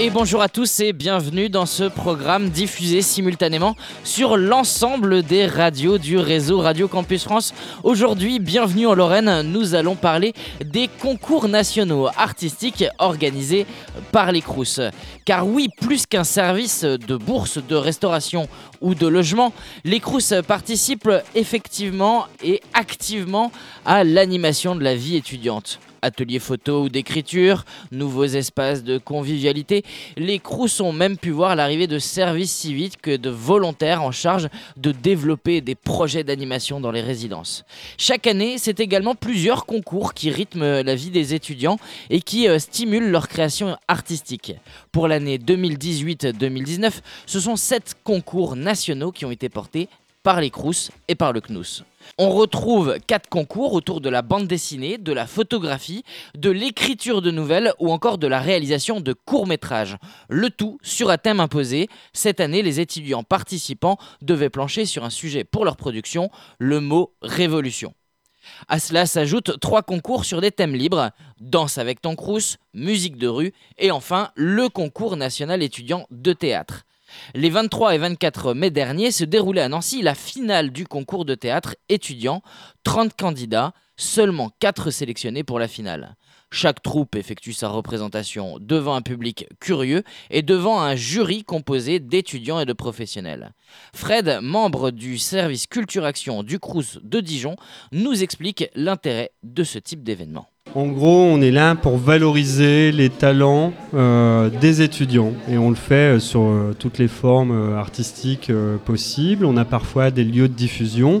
Et bonjour à tous et bienvenue dans ce programme diffusé simultanément sur l'ensemble des radios du réseau Radio Campus France. Aujourd'hui, bienvenue en Lorraine, nous allons parler des concours nationaux artistiques organisés par les Crous. Car oui, plus qu'un service de bourse, de restauration ou de logement, les Crous participent effectivement et activement à l'animation de la vie étudiante ateliers photo ou d'écriture, nouveaux espaces de convivialité. Les Crous ont même pu voir l'arrivée de services civiques de volontaires en charge de développer des projets d'animation dans les résidences. Chaque année, c'est également plusieurs concours qui rythment la vie des étudiants et qui euh, stimulent leur création artistique. Pour l'année 2018-2019, ce sont sept concours nationaux qui ont été portés par les Crous et par le CNUS. On retrouve quatre concours autour de la bande dessinée, de la photographie, de l'écriture de nouvelles ou encore de la réalisation de courts-métrages. Le tout sur un thème imposé. Cette année, les étudiants participants devaient plancher sur un sujet pour leur production, le mot révolution. À cela s'ajoutent trois concours sur des thèmes libres, danse avec ton crous, musique de rue et enfin le concours national étudiant de théâtre. Les 23 et 24 mai dernier se déroulait à Nancy la finale du concours de théâtre étudiant. 30 candidats, seulement 4 sélectionnés pour la finale. Chaque troupe effectue sa représentation devant un public curieux et devant un jury composé d'étudiants et de professionnels. Fred, membre du service Culture Action du Crous de Dijon, nous explique l'intérêt de ce type d'événement. En gros, on est là pour valoriser les talents euh, des étudiants et on le fait euh, sur euh, toutes les formes artistiques possibles. On a parfois des lieux de diffusion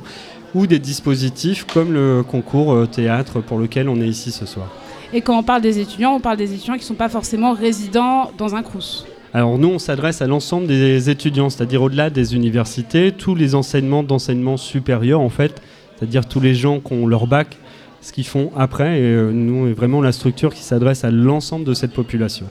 ou des dispositifs comme le concours théâtre pour lequel on est ici ce soir. Et quand on parle des étudiants, on parle des étudiants qui ne sont pas forcément résidents dans un crous. Alors nous, on s'adresse à l'ensemble des étudiants, c'est-à-dire au-delà des universités, tous les enseignements d'enseignement supérieur en fait, c'est-à-dire tous les gens qui ont leur bac ce qu'ils font après. Et euh, nous, est vraiment la structure qui s'adresse à l'ensemble de cette population.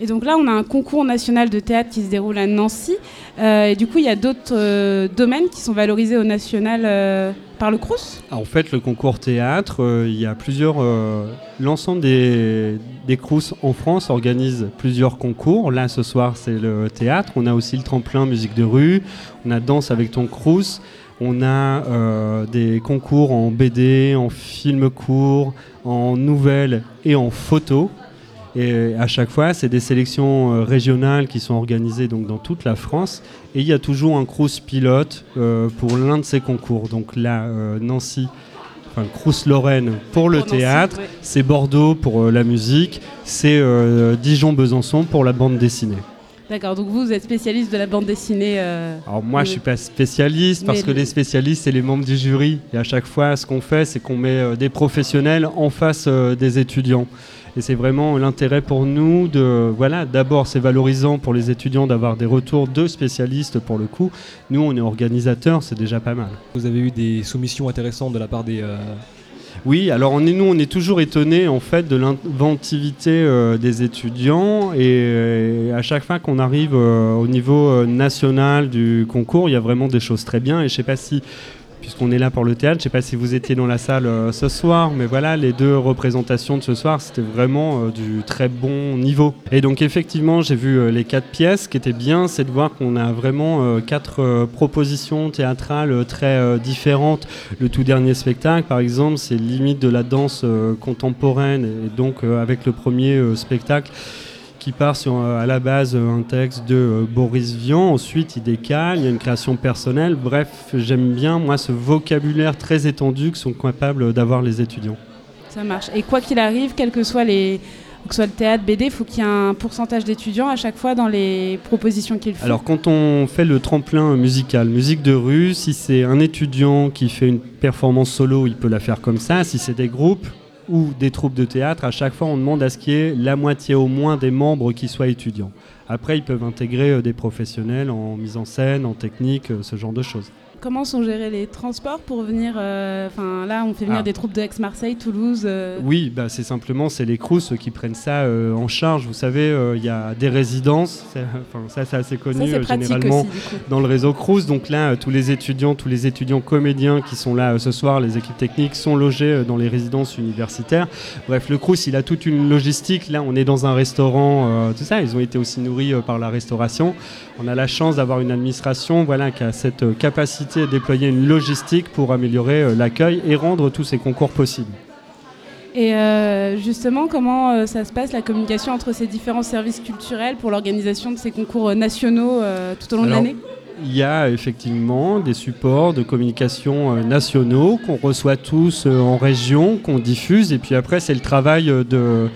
Et donc là, on a un concours national de théâtre qui se déroule à Nancy. Euh, et du coup, il y a d'autres euh, domaines qui sont valorisés au national par le CRUS En fait, le concours théâtre, il y a plusieurs. L'ensemble des, des CRUS en France organise plusieurs concours. Là, ce soir, c'est le théâtre. On a aussi le tremplin musique de rue. On a danse avec ton CRUS. On a euh, des concours en BD, en film court, en nouvelles et en photo. Et à chaque fois, c'est des sélections euh, régionales qui sont organisées donc, dans toute la France. Et il y a toujours un Crous pilote euh, pour l'un de ces concours. Donc là, Nancy, enfin Crous Lorraine pour le théâtre, c'est Bordeaux pour la musique, c'est Dijon-Besançon pour la bande dessinée. D'accord, donc vous, vous êtes spécialiste de la bande dessinée euh, Alors moi, je suis pas spécialiste parce que les spécialistes, c'est les membres du jury. Et à chaque fois, ce qu'on fait, c'est qu'on met euh, des professionnels en face euh, des étudiants. Et c'est vraiment l'intérêt pour nous de, voilà, d'abord c'est valorisant pour les étudiants d'avoir des retours de spécialistes pour le coup. Nous, on est organisateurs, c'est déjà pas mal. Vous avez eu des soumissions intéressantes de la part des, oui, alors on est, nous, on est toujours étonnés en fait de l'inventivité euh, des étudiants et, euh, à chaque fois qu'on arrive euh, au niveau national du concours, il y a vraiment des choses très bien et je sais pas si puisqu'on est là pour le théâtre. Je ne sais pas si vous étiez dans la salle euh, ce soir, mais voilà, les deux représentations de ce soir, c'était vraiment euh, du très bon niveau. Et donc effectivement, j'ai vu euh, les quatre pièces. Ce qui était bien, c'est de voir qu'on a vraiment quatre propositions théâtrales très différentes. Le tout dernier spectacle, par exemple, c'est limite de la danse contemporaine, et donc avec le premier spectacle qui part sur euh, à la base euh, un texte de euh, Boris Vian, ensuite il décale, il y a une création personnelle, bref, j'aime bien moi ce vocabulaire très étendu que sont capables d'avoir les étudiants. Ça marche. Et quoi qu'il arrive, quel que soit les que ce soit le théâtre, BD, il faut qu'il y ait un pourcentage d'étudiants à chaque fois dans les propositions qu'ils font. Alors quand on fait le tremplin musical, musique de rue, si c'est un étudiant qui fait une performance solo, il peut la faire comme ça. Si c'est des groupes, ou des troupes de théâtre, à chaque fois on demande à ce qu'il y ait la moitié au moins des membres qui soient étudiants. Après, ils peuvent intégrer euh, des professionnels en mise en scène, en technique, euh, ce genre de choses. Comment sont gérés les transports pour venir euh, Enfin, là, on fait venir Ah. des troupes de Aix-Marseille, Toulouse. euh, Oui, bah, c'est simplement c'est les Crous qui prennent ça euh, en charge. Vous savez, il y a des résidences, enfin, ça c'est assez connu Ça, généralement aussi, dans le réseau Crous. Donc là, tous les étudiants, tous les étudiants comédiens qui sont là ce soir, les équipes techniques sont logés dans les résidences universitaires. Bref, le Crous, il a toute une logistique. Là, on est dans un restaurant, tout ça. Ils ont été aussi nourris par la restauration. On a la chance d'avoir une administration, voilà, qui a cette euh, capacité à déployer une logistique pour améliorer euh, l'accueil et rendre tous ces concours possibles. Et euh, justement, comment euh, ça se passe la communication entre ces différents services culturels pour l'organisation de ces concours nationaux euh, tout au long Alors, de l'année? Il y a effectivement des supports de communication nationaux qu'on reçoit tous en région, qu'on diffuse, et puis après c'est le travail de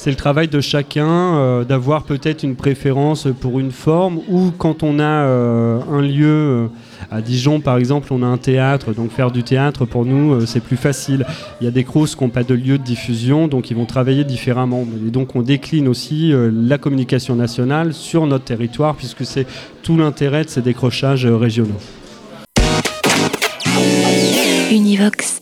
c'est le travail de chacun euh, d'avoir peut-être une préférence pour une forme ou quand on a euh, un lieu à Dijon par exemple on a un théâtre donc faire du théâtre pour nous euh, c'est plus facile il y a des crous qui n'ont pas de lieu de diffusion donc ils vont travailler différemment et donc on décline aussi euh, la communication nationale sur notre territoire puisque c'est tout l'intérêt de ces décrochages euh, régionaux. Univox.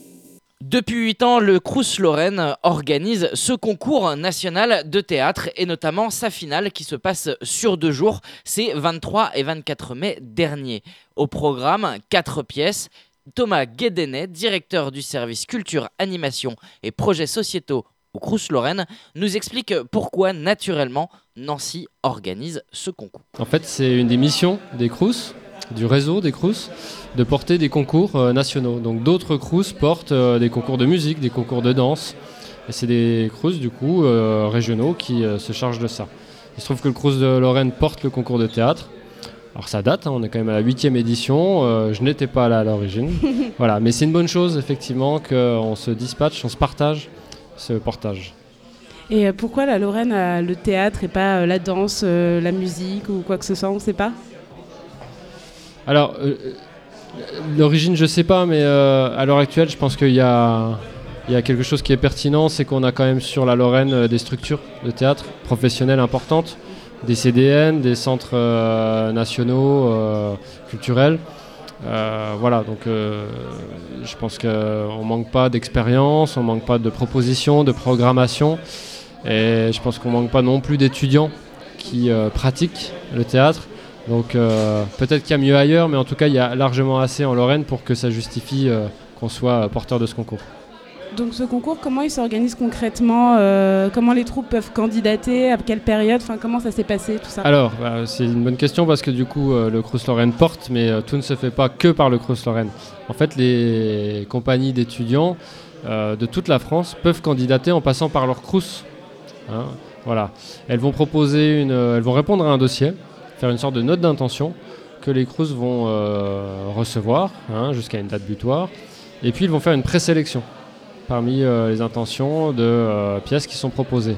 Depuis 8 ans, le Crous Lorraine organise ce concours national de théâtre et notamment sa finale qui se passe sur deux jours. C'est 23 et 24 mai dernier. Au programme, quatre pièces. Thomas Guédenet, directeur du service culture, animation et projets sociétaux au Crous Lorraine, nous explique pourquoi naturellement Nancy organise ce concours. En fait, c'est une des missions des Crous, du réseau des Crous, de porter des concours euh, nationaux. Donc d'autres Crous portent euh, des concours de musique, des concours de danse. Et c'est des Crous, du coup, euh, régionaux qui se chargent de ça. Il se trouve que le Crous de Lorraine porte le concours de théâtre. Alors ça date, hein, on est quand même à la huitième édition, euh, je n'étais pas là à l'origine. voilà, mais c'est une bonne chose, effectivement, qu'on se dispatche, on se partage ce portage. Et pourquoi la Lorraine a le théâtre et pas la danse, la musique ou quoi que ce soit On ne sait pas? Alors, euh, l'origine, je sais pas, mais euh, à l'heure actuelle, je pense qu'il y a, il y a quelque chose qui est pertinent, c'est qu'on a quand même sur la Lorraine euh, des structures de théâtre professionnelles importantes, des CDN, des centres nationaux culturels. Voilà, donc je pense qu'on manque pas d'expérience, on manque pas de propositions, de programmation, et je pense qu'on manque pas non plus d'étudiants qui pratiquent le théâtre. Donc euh, peut-être qu'il y a mieux ailleurs, mais en tout cas il y a largement assez en Lorraine pour que ça justifie euh, qu'on soit porteur de ce concours. Donc ce concours, comment il s'organise concrètement euh, Comment les troupes peuvent candidater À quelle période Enfin, comment ça s'est passé tout ça? Alors bah, c'est une bonne question parce que du coup euh, le Crous Lorraine porte, mais euh, tout ne se fait pas que par le Crous Lorraine. En fait les compagnies d'étudiants de toute la France peuvent candidater en passant par leur Crous. Hein, voilà. Elles vont proposer une, elles vont répondre à un dossier, faire une sorte de note d'intention que les Crous vont euh, recevoir hein, jusqu'à une date butoir, et puis ils vont faire une présélection parmi euh, les intentions de euh, pièces qui sont proposées.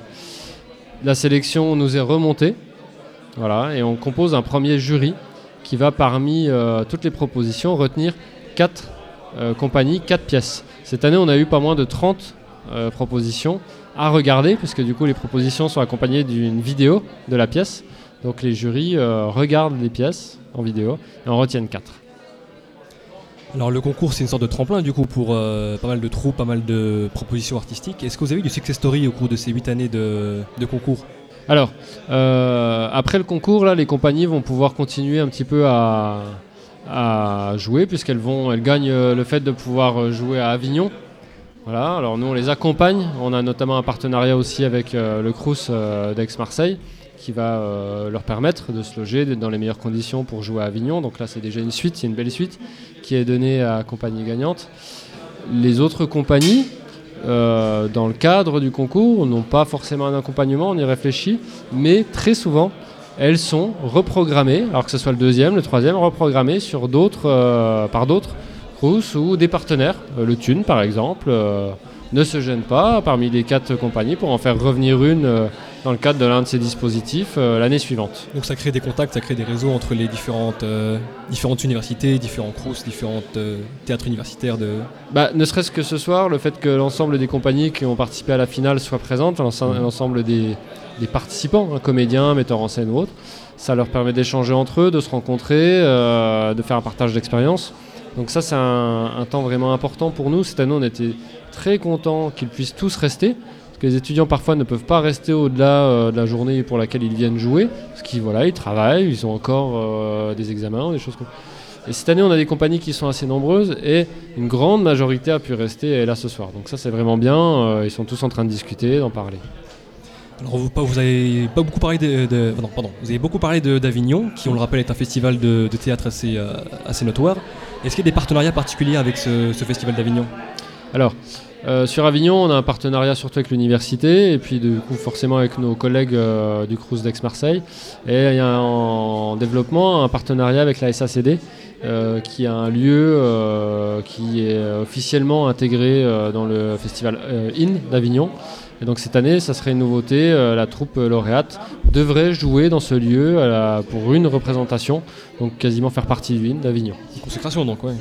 La sélection nous est remontée, voilà, et on compose un premier jury qui va parmi toutes les propositions retenir quatre euh, compagnies, quatre pièces. Cette année, on a eu pas moins de 30 euh, propositions à regarder, puisque du coup les propositions sont accompagnées d'une vidéo de la pièce. Donc les jurys euh, regardent les pièces en vidéo et en retiennent quatre. Alors le concours c'est une sorte de tremplin du coup pour euh, pas mal de troupes, pas mal de propositions artistiques. Est-ce que vous avez eu du success story au cours de ces 8 années de, de concours? Alors, euh, après le concours, là, les compagnies vont pouvoir continuer un petit peu à, à jouer, puisqu'elles vont, elles gagnent le fait de pouvoir jouer à Avignon. Voilà, alors nous on les accompagne, on a notamment un partenariat aussi avec le Crous d'Aix-Marseille qui va euh, leur permettre de se loger d'être dans les meilleures conditions pour jouer à Avignon. Donc là c'est déjà une suite, c'est une belle suite qui est donnée à compagnie gagnante. Les autres compagnies, euh, dans le cadre du concours, n'ont pas forcément un accompagnement, on y réfléchit, mais très souvent, elles sont reprogrammées, alors que ce soit le deuxième, le troisième, reprogrammées sur euh, par d'autres Crous ou des partenaires. Le Thune, par exemple, ne se gêne pas parmi les quatre compagnies pour en faire revenir une dans le cadre de l'un de ces dispositifs euh, l'année suivante. Donc ça crée des contacts, ça crée des réseaux entre les différentes, euh, différentes universités, différents CRUS, différents euh, théâtres universitaires de... Bah, ne serait-ce que ce soir, le fait que l'ensemble des compagnies qui ont participé à la finale soient présentes, l'ense- l'ensemble des, des participants, hein, comédiens, metteurs en scène ou autres, ça leur permet d'échanger entre eux, de se rencontrer, euh, de faire un partage d'expérience. Donc ça, c'est un, un temps vraiment important pour nous. Cette année, on était très contents qu'ils puissent tous rester. Les étudiants, parfois, ne peuvent pas rester au-delà euh, de la journée pour laquelle ils viennent jouer. Parce qu'ils travaillent, ils ont encore euh, des examens, des choses comme et cette année, on a des compagnies qui sont assez nombreuses et une grande majorité a pu rester là ce soir. Donc ça, c'est vraiment bien. Euh, ils sont tous en train de discuter, d'en parler. Alors vous, avez pas beaucoup parlé de, d'Avignon, qui on le rappelle est un festival de, théâtre assez, notoire. Est-ce qu'il y a des partenariats particuliers avec ce festival d'Avignon? Alors, euh, sur Avignon, on a un partenariat surtout avec l'université et puis du coup forcément avec nos collègues euh, du Crous d'Aix-Marseille. Et il y a en développement un partenariat avec la SACD euh, qui a un lieu qui est officiellement intégré dans le festival IN d'Avignon. Et donc cette année, ça serait une nouveauté, la troupe lauréate devrait jouer dans ce lieu pour une représentation, donc quasiment faire partie du IN d'Avignon. Consécration donc, ouais.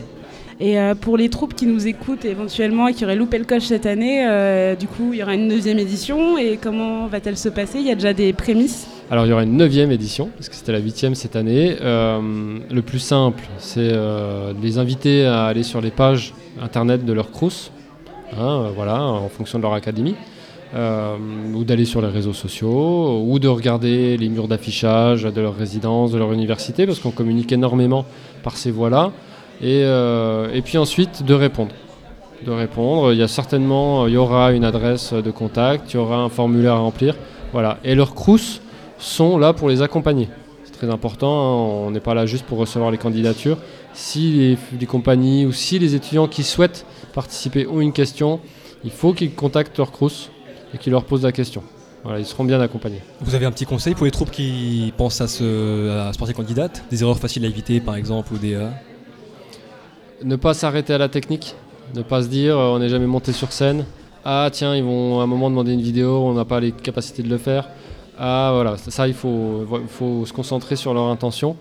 Et euh, pour les troupes qui nous écoutent éventuellement et qui auraient loupé le coche cette année, euh, du coup, il y aura une neuvième édition. Et comment va-t-elle se passer? Il y a déjà des prémices? Alors il y aura une neuvième édition, parce que c'était la huitième cette année. Euh, le plus simple, c'est de les inviter à aller sur les pages internet de leur crous, hein, voilà, en fonction de leur académie, ou d'aller sur les réseaux sociaux, ou de regarder les murs d'affichage de leur résidence, de leur université, parce qu'on communique énormément par ces voies-là, et, euh, et puis ensuite de répondre. De répondre, il y a certainement, y aura une adresse de contact, il y aura un formulaire à remplir, voilà. Et leurs crous sont là pour les accompagner. C'est très important, hein, on n'est pas là juste pour recevoir les candidatures. Si les, compagnies ou si les étudiants qui souhaitent participer ont une question, il faut qu'ils contactent leur crous et qu'ils leur posent la question. Voilà, ils seront bien accompagnés. Vous avez un petit conseil pour les troupes qui pensent à se, à se porter candidate? Des erreurs faciles à éviter par exemple ou des... euh, Ne pas s'arrêter à la technique, ne pas se dire euh, on n'est jamais monté sur scène. Ah tiens, ils vont à un moment demander une vidéo, on n'a pas les capacités de le faire. Ah voilà, ça il faut, il faut se concentrer sur leur intention.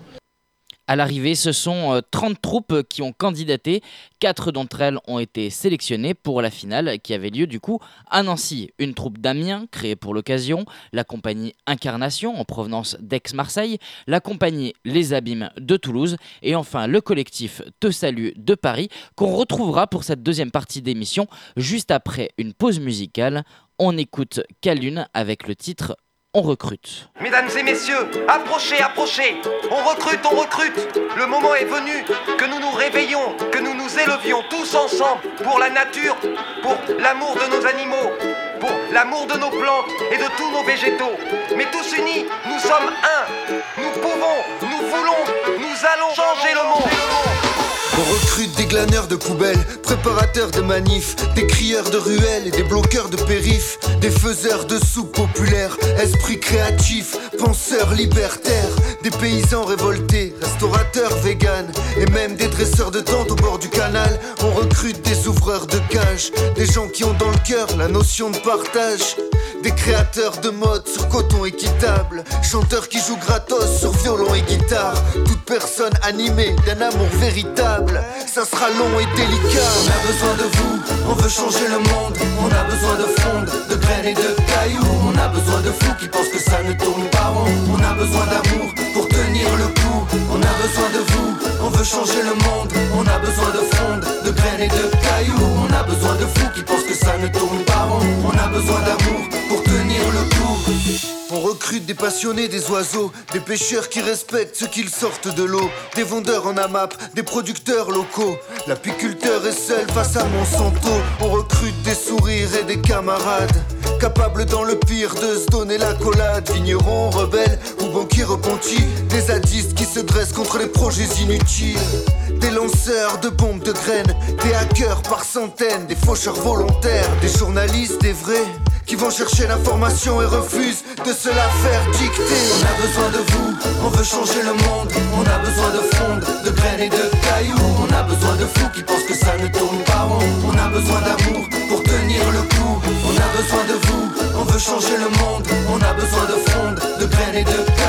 À l'arrivée, ce sont euh, 30 troupes qui ont candidaté. Quatre d'entre elles ont été sélectionnées pour la finale qui avait lieu du coup à Nancy. Une troupe d'Amiens créée pour l'occasion, la compagnie Incarnation en provenance d'Aix-Marseille, la compagnie Les Abîmes de Toulouse et enfin le collectif Te Salut de Paris qu'on retrouvera pour cette deuxième partie d'émission juste après une pause musicale. On écoute Calune avec le titre On recrute. Mesdames et messieurs, approchez, approchez On recrute, on recrute Le moment est venu que nous nous réveillons, que nous nous élevions tous ensemble pour la nature, pour l'amour de nos animaux, pour l'amour de nos plantes et de tous nos végétaux. Mais tous unis, nous sommes un Nous pouvons, nous voulons, nous allons changer le monde On recrute des glaneurs de poubelles, préparateurs de manifs, des crieurs de ruelles et des bloqueurs de périph', des faiseurs de soupe populaires, esprits créatifs, penseurs libertaires, des paysans révoltés, restaurateurs véganes et même des dresseurs de tentes au bord du canal. On recrute des ouvreurs de cages, des gens qui ont dans le cœur la notion de partage. Des créateurs de mode sur coton équitable, chanteurs qui jouent gratos sur violon et guitare. Toute personne animée d'un amour véritable, ça sera long et délicat. On a besoin de vous, on veut changer le monde. On a besoin de frondes, de graines et de cailloux. On a besoin de fous qui pensent que ça ne tourne pas. On a besoin d'amour pour tenir le coup. On a besoin de vous, on veut changer le monde. On a besoin de frondes, de graines et de cailloux. On a besoin de fous qui pensent que ça ne tourne pas besoin d'amour pour tenir le coup. On recrute des passionnés des oiseaux, des pêcheurs qui respectent ceux qu'ils sortent de l'eau, des vendeurs en AMAP, des producteurs locaux. L'apiculteur est seul face à Monsanto. On recrute des sourires et des camarades, capables dans le pire de se donner la collade. Vignerons, rebelles ou banquiers repentis, des zadistes qui se dressent contre les projets inutiles. Des lanceurs de bombes de graines, des hackers par centaines, des faucheurs volontaires, des journalistes, des vrais, qui vont chercher l'information et refusent de se la faire dicter. On a besoin de vous, on veut changer le monde. On a besoin de frondes, de graines et de cailloux. On a besoin de fous qui pensent que ça ne tourne pas rond. De graines et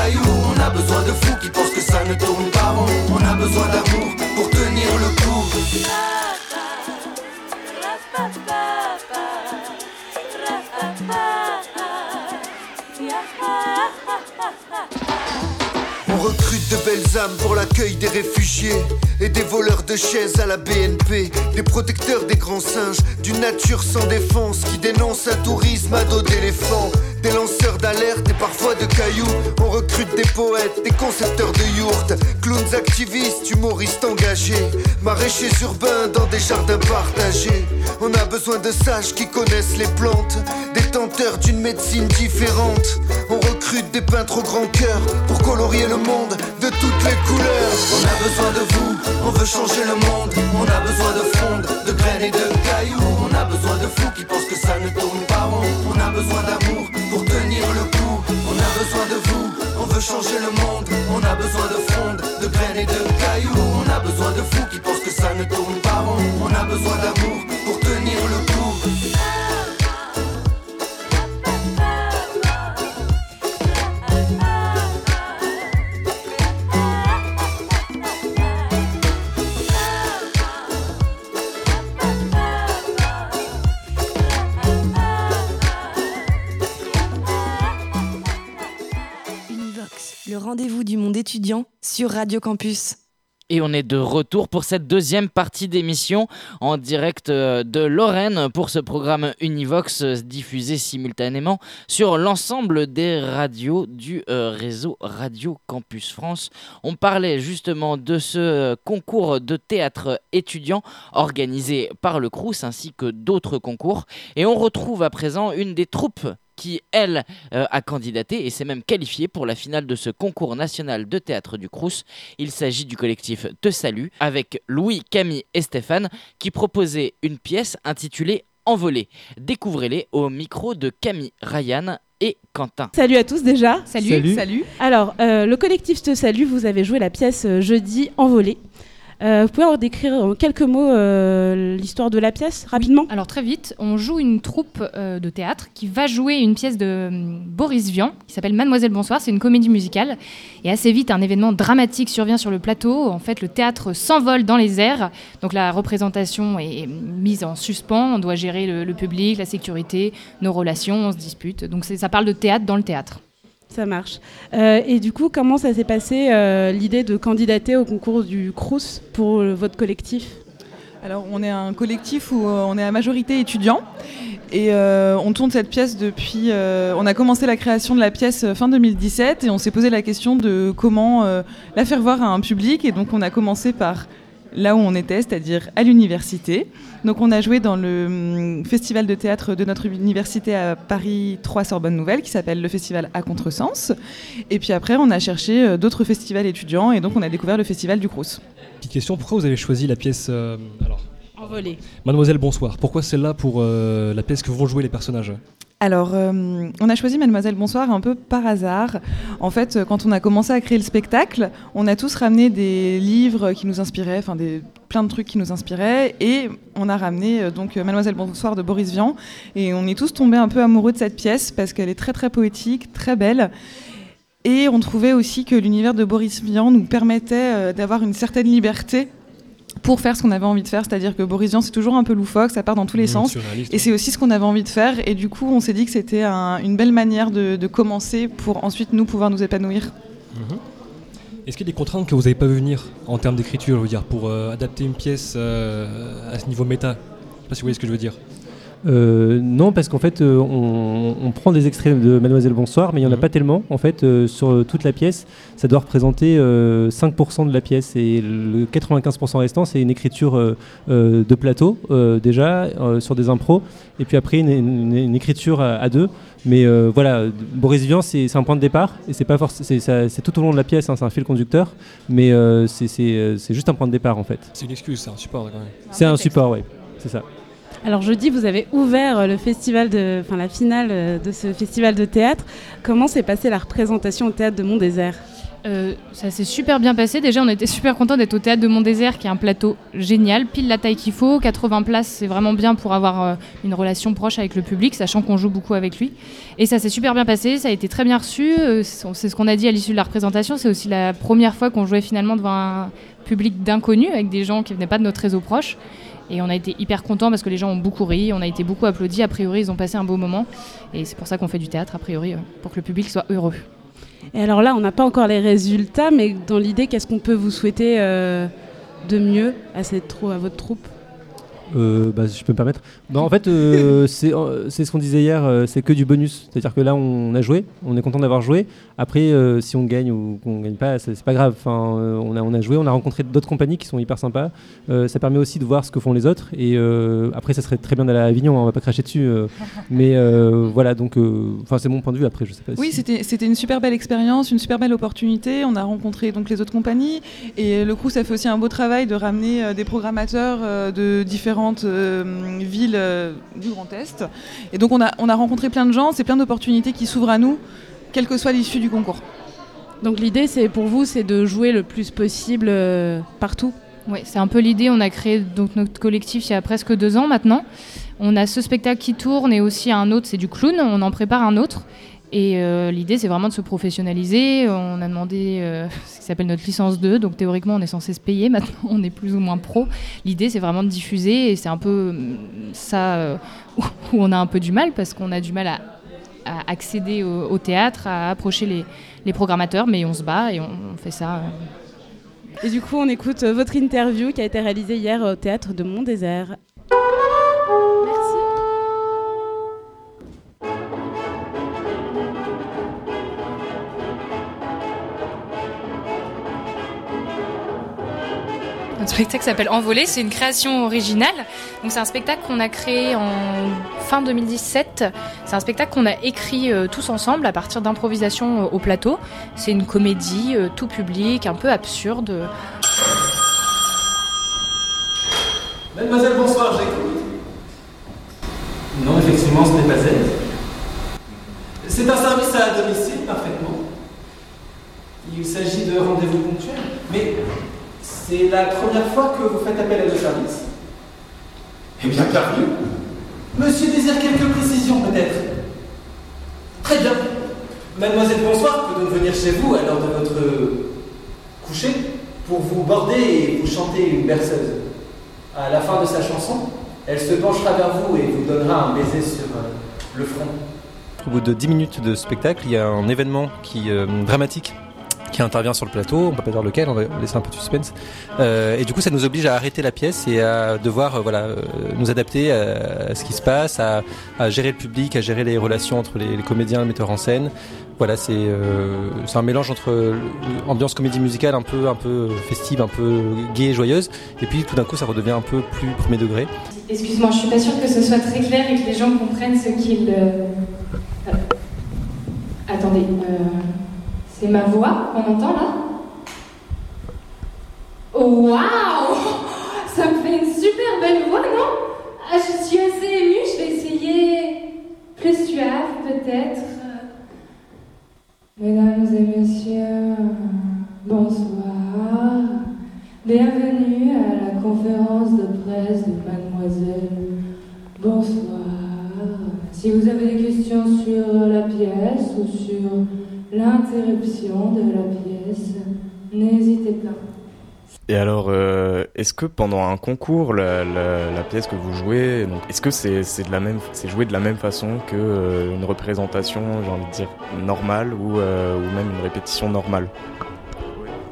pour l'accueil des réfugiés et des voleurs de chaises à la BNP, des protecteurs des grands singes, d'une nature sans défense qui dénonce un tourisme à dos d'éléphants, des lanceurs d'alerte et parfois de cailloux. On recrute des poètes, des concepteurs de yourtes, clowns activistes, humoristes engagés, maraîchers urbains dans des jardins partagés. On a besoin de sages qui connaissent les plantes, détenteurs d'une médecine différente. On recrute des peintres au grand cœur pour colorier le monde de toutes les couleurs. On a besoin de vous, on veut changer le monde. On a besoin de fronde, de graines et de cailloux. On a besoin de fous qui pensent que ça ne tourne pas rond. On a besoin d'amour pour tenir le coup. On a besoin de vous, on veut changer le monde. On a besoin de fronde, de graines et de cailloux. On a besoin de fous qui pensent que ça ne tourne pas rond. On a besoin d'amour pour tenir le coup. Et on est de retour pour cette deuxième partie d'émission en direct euh, de Lorraine pour ce programme Univox euh, diffusé simultanément sur l'ensemble des radios du euh, réseau Radio Campus France. On parlait justement de ce concours de théâtre étudiant organisé par le Crous ainsi que d'autres concours. Et on retrouve à présent une des troupes qui, elle, euh, a candidaté et s'est même qualifiée pour la finale de ce concours national de théâtre du Crous. Il s'agit du collectif Te Salut, avec Louis, Camille et Stéphane, qui proposaient une pièce intitulée Envolée. Découvrez-les au micro de Camille, Ryan et Quentin. Salut à tous déjà. Salut. Salut. Salut. Alors, euh, le collectif Te Salue, vous avez joué la pièce euh, jeudi Envolée. Euh, vous pouvez en décrire en quelques mots euh, l'histoire de la pièce, rapidement? Alors très vite, on joue une troupe euh, de théâtre qui va jouer une pièce de Boris Vian qui s'appelle Mademoiselle Bonsoir. C'est une comédie musicale. Et assez vite, un événement dramatique survient sur le plateau. En fait, le théâtre s'envole dans les airs. Donc la représentation est mise en suspens. On doit gérer le, le public, la sécurité, nos relations, on se dispute. Donc ça parle de théâtre dans le théâtre. Ça marche. Euh, et du coup, comment ça s'est passé euh, l'idée de candidater au concours du Crous pour euh, votre collectif? Alors, on est un collectif où on est à majorité étudiants et on tourne cette pièce depuis. on a commencé la création de la pièce fin 2017 et on s'est posé la question de comment la faire voir à un public. Et donc, on a commencé par là où on était, c'est-à-dire à l'université. Donc, on a joué dans le hum, festival de théâtre de notre université à Paris 3 Sorbonne Nouvelle qui s'appelle le festival à contresens. Et puis après, on a cherché euh, d'autres festivals étudiants et donc on a découvert le festival du Crous. Petite question, pourquoi vous avez choisi la pièce euh, alors, Envolée. Mademoiselle Bonsoir Pourquoi celle-là pour euh, la pièce que vont jouer les personnages? Alors, euh, on a choisi Mademoiselle Bonsoir un peu par hasard. En fait, euh, quand on a commencé à créer le spectacle, on a tous ramené des livres qui nous inspiraient, enfin des plein de trucs qui nous inspiraient, et on a ramené euh, donc Mademoiselle Bonsoir de Boris Vian, et on est tous tombés un peu amoureux de cette pièce parce qu'elle est très très poétique, très belle. Et on trouvait aussi que l'univers de Boris Vian nous permettait d'avoir une certaine liberté pour faire ce qu'on avait envie de faire, c'est-à-dire que Boris Vian c'est toujours un peu loufoque, ça part dans tous les sens, et c'est aussi ce qu'on avait envie de faire, et du coup on s'est dit que c'était un- une belle manière de, de commencer pour ensuite nous pouvoir nous épanouir. Mhm. Est-ce qu'il y a des contraintes que vous n'avez pas vu venir en termes d'écriture, je veux dire, pour euh, adapter une pièce euh, à ce niveau méta? Je sais pas si vous voyez ce que je veux dire. Euh, non, parce qu'en fait, euh, on, on prend des extraits de Mademoiselle Bonsoir, mais il n'y en a pas tellement. En fait, euh, sur toute la pièce, ça doit représenter euh, 5% de la pièce. Et le 95% restant, c'est une écriture euh, euh, de plateau, euh, déjà, euh, sur des impros. Et puis après, une, une- une écriture à, à deux. Mais euh, voilà, Boris Vian, c'est un point de départ. Et c'est pas forc- c'est ça- c'est tout au long de la pièce, hein, c'est un fil conducteur. Mais euh, c'est- juste un point de départ, en fait. C'est une excuse, c'est un support quand même. C'est un support, oui. C'est ça. Alors jeudi, vous avez ouvert euh, le festival de, enfin la finale euh, de ce festival de théâtre. Comment s'est passée la représentation au théâtre de Mont-Désert Euh, ça s'est super bien passé. Déjà, on était super content d'être au théâtre de Mont-Désert, qui est un plateau génial, pile la taille qu'il faut. 80 places, c'est vraiment bien pour avoir une relation proche avec le public, sachant qu'on joue beaucoup avec lui. Et ça s'est super bien passé, ça a été très bien reçu. C'est ce qu'on a dit à l'issue de la représentation. C'est aussi la première fois qu'on jouait finalement devant un public d'inconnus, avec des gens qui venaient pas de notre réseau proche. Et on a été hyper contents parce que les gens ont beaucoup ri, on a été beaucoup applaudis. A priori, ils ont passé un beau moment. Et c'est pour ça qu'on fait du théâtre, a priori, pour que le public soit heureux. Et alors là, on n'a pas encore les résultats, mais dans l'idée, qu'est-ce qu'on peut vous souhaiter euh, de mieux à, cette trou- à votre troupe? Euh, bah, si je peux me permettre. Bah, en fait, euh, c'est euh, c'est ce qu'on disait hier, euh, c'est que du bonus. C'est-à-dire que là, on a joué, on est content d'avoir joué. Après, euh, si on gagne ou qu'on gagne pas, c'est c'est pas grave. Enfin, euh, on, a, on a joué, on a rencontré d'autres compagnies qui sont hyper sympas. Euh, ça permet aussi de voir ce que font les autres. Et euh, après, ça serait très bien d'aller à Avignon, hein, on va pas cracher dessus. euh, mais euh, voilà, donc, euh, enfin, c'est mon point de vue. Après, je sais pas. Oui, si- c'était c'était une super belle expérience, une super belle opportunité. On a rencontré donc les autres compagnies et le Crous a fait aussi un beau travail de ramener euh, des programmateurs euh, de différentes euh, villes euh, du Grand Est. Et donc on a, on a rencontré plein de gens, c'est plein d'opportunités qui s'ouvrent à nous, quelle que soit l'issue du concours. Donc l'idée, c'est pour vous, c'est de jouer le plus possible euh, partout Oui, c'est un peu l'idée. On a créé donc notre collectif il y a presque deux ans maintenant. On a ce spectacle qui tourne et aussi un autre, c'est du clown. On en prépare un autre. Et euh, l'idée, c'est vraiment de se professionnaliser. On a demandé euh, ce qui s'appelle notre licence 2. Donc théoriquement, on est censé se payer. Maintenant, on est plus ou moins pro. L'idée, c'est vraiment de diffuser. Et c'est un peu hum, ça euh, où on a un peu du mal parce qu'on a du mal à, accéder au, théâtre, à approcher les, les programmateurs. Mais on se bat et on, on fait ça. Et du coup, on écoute votre interview qui a été réalisée hier au théâtre de Mont-Désert. Notre spectacle s'appelle Envolé, c'est une création originale. Donc c'est un spectacle qu'on a créé en fin 2017. C'est un spectacle qu'on a écrit euh, tous ensemble à partir d'improvisation euh, au plateau. C'est une comédie euh, tout public, un peu absurde. Mademoiselle, bonsoir, j'écoute. Non, effectivement, ce n'est pas elle. C'est un service à domicile, parfaitement. Il s'agit de rendez-vous ponctuels. Mais c'est la première fois que vous faites appel à nos services Eh bien, bienvenue. Monsieur désire quelques précisions, peut-être Très bien. Mademoiselle Bonsoir peut donc venir chez vous à l'heure de votre coucher pour vous border et vous chanter une berceuse. À la fin de sa chanson, elle se penchera vers vous et vous donnera un baiser sur euh, le front. Au bout de 10 minutes de spectacle, il y a un événement qui, euh, dramatique qui intervient sur le plateau, on peut pas dire lequel, on va laisser un peu de suspense. Euh, et du coup, ça nous oblige à arrêter la pièce et à devoir euh, voilà, euh, nous adapter à, ce qui se passe, à, gérer le public, à gérer les relations entre les, les comédiens et le metteur en scène. Voilà, c'est un mélange entre ambiance comédie musicale un peu, un peu festive, un peu gaie et joyeuse, et puis tout d'un coup, ça redevient un peu plus premier degré. Excuse-moi, je suis pas sûre que ce soit très clair et que les gens comprennent ce qu'ils. Attendez, c'est ma voix qu'on entend là? Oh, Waouh Ça me fait une super belle voix, non? Ah, Je suis assez émue, je vais essayer plus suave peut-être. Mesdames et messieurs, bonsoir. Bienvenue à la conférence de presse de Mademoiselle. Bonsoir. Si vous avez des questions sur la pièce ou sur l'interruption de la pièce, n'hésitez pas. Et alors, euh, est-ce que pendant un concours, la, pièce que vous jouez, est-ce que c'est c'est de la même, c'est joué de la même façon que euh, une représentation, j'ai envie de dire normale ou, euh, ou même une répétition normale?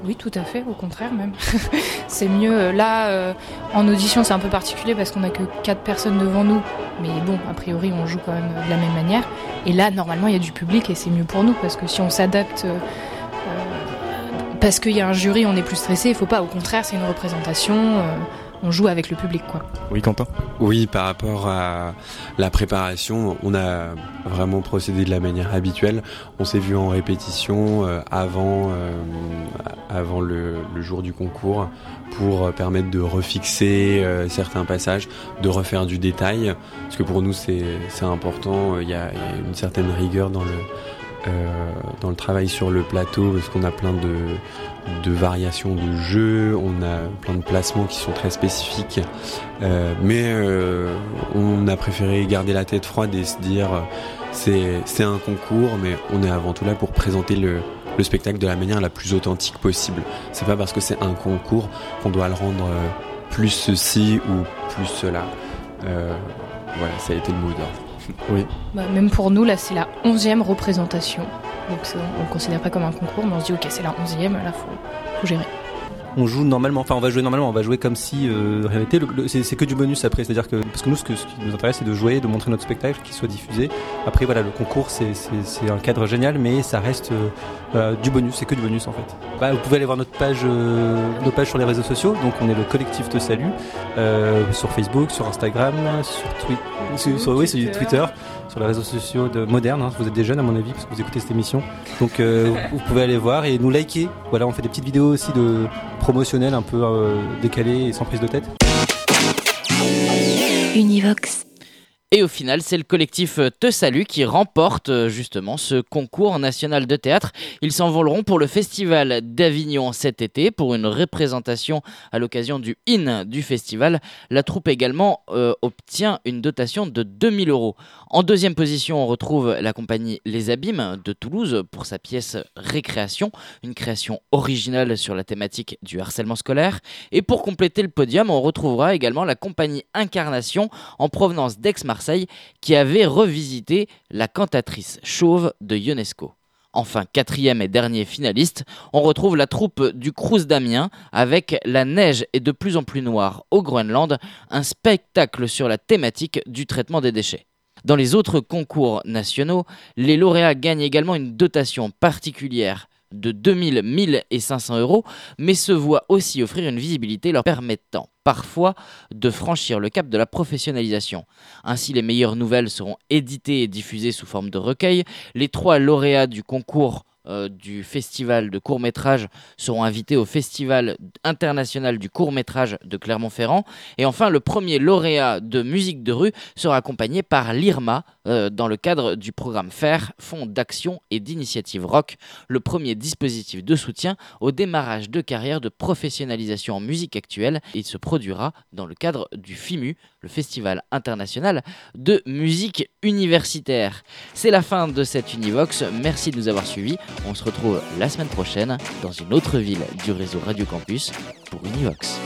Oui, tout à fait, au contraire même. c'est mieux. euh, Là, euh, en audition, c'est un peu particulier parce qu'on a que quatre personnes devant nous. Mais bon, a priori, on joue quand même de la même manière. Et là, normalement, il y a du public et c'est mieux pour nous parce que si on s'adapte. euh, euh, parce qu'il y a un jury, on est plus stressé. Il faut pas. Au contraire, c'est une représentation. euh, on joue avec le public, quoi. Oui, Quentin? Oui, par rapport à la préparation, on a vraiment procédé de la manière habituelle. On s'est vu en répétition euh, avant, euh, avant le, le jour du concours pour euh, permettre de refixer euh, certains passages, de refaire du détail, parce que pour nous c'est c'est important. Il y, a, il y a une certaine rigueur dans le euh, dans le travail sur le plateau, parce qu'on a plein de, variations de jeux, on a plein de placements qui sont très spécifiques, euh, mais euh, on a préféré garder la tête froide et se dire c'est un concours, mais on est avant tout là pour présenter le, le spectacle de la manière la plus authentique possible. C'est pas parce que c'est un concours qu'on doit le rendre plus ceci ou plus cela. Voilà, ça a été le mot d'ordre. Oui. Bah, même pour nous, là, c'est la 11e représentation. Donc on ne considère pas comme un concours, mais on se dit, ok, c'est la 11e, là, faut, faut gérer. On joue normalement, enfin on va jouer normalement, on va jouer comme si euh, rien n'était. Le- le- c'est que du bonus après, c'est-à-dire que parce que nous ce, que, ce qui nous intéresse c'est de jouer, de montrer notre spectacle, qu'il soit diffusé. Après voilà, le concours c'est- un cadre génial, mais ça reste euh, euh, du bonus, c'est que du bonus en fait. Bah, vous pouvez aller voir notre page, euh, nos pages sur les réseaux sociaux. Donc on est le collectif Te Salut euh, sur Facebook, sur Instagram, sur Twitter, sur, sur- oui, sur Twitter, sur les réseaux sociaux de modernes. hein. Vous êtes des jeunes à mon avis parce que vous écoutez cette émission. Donc euh, vous pouvez aller voir et nous liker. Voilà, on fait des petites vidéos aussi de promotionnelles un peu euh, décalées et sans prise de tête. Univox. Et au final, c'est le collectif euh, Te Salut qui remporte euh, justement ce concours national de théâtre. Ils s'envoleront pour le festival d'Avignon cet été pour une représentation à l'occasion du IN du festival. La troupe également euh, obtient une dotation de 2000 euros. En deuxième position, on retrouve la compagnie Les Abîmes de Toulouse pour sa pièce Récréation, une création originale sur la thématique du harcèlement scolaire. Et pour compléter le podium, on retrouvera également la compagnie Incarnation en provenance d'Aix-Marseille qui avait revisité la cantatrice chauve de Ionesco. Enfin, quatrième et dernier finaliste, on retrouve la troupe du Crous d'Amiens avec La neige est de plus en plus noire au Groenland, un spectacle sur la thématique du traitement des déchets. Dans les autres concours nationaux, les lauréats gagnent également une dotation particulière de 2000, 1000 et 500 euros, mais se voient aussi offrir une visibilité leur permettant parfois de franchir le cap de la professionnalisation. Ainsi, les meilleures nouvelles seront éditées et diffusées sous forme de recueil. Les trois lauréats du concours euh, du festival de court-métrage seront invités au festival international du court-métrage de Clermont-Ferrand. Et enfin, le premier lauréat de musique de rue sera accompagné par l'IRMA euh, dans le cadre du programme FAIR, Fonds d'action et d'initiative rock, le premier dispositif de soutien au démarrage de carrière de professionnalisation en musique actuelle. Il se produira dans le cadre du FIMU, le Festival international de musique universitaire. C'est la fin de cette Univox. Merci de nous avoir suivis. On se retrouve la semaine prochaine dans une autre ville du réseau Radio Campus pour Univox.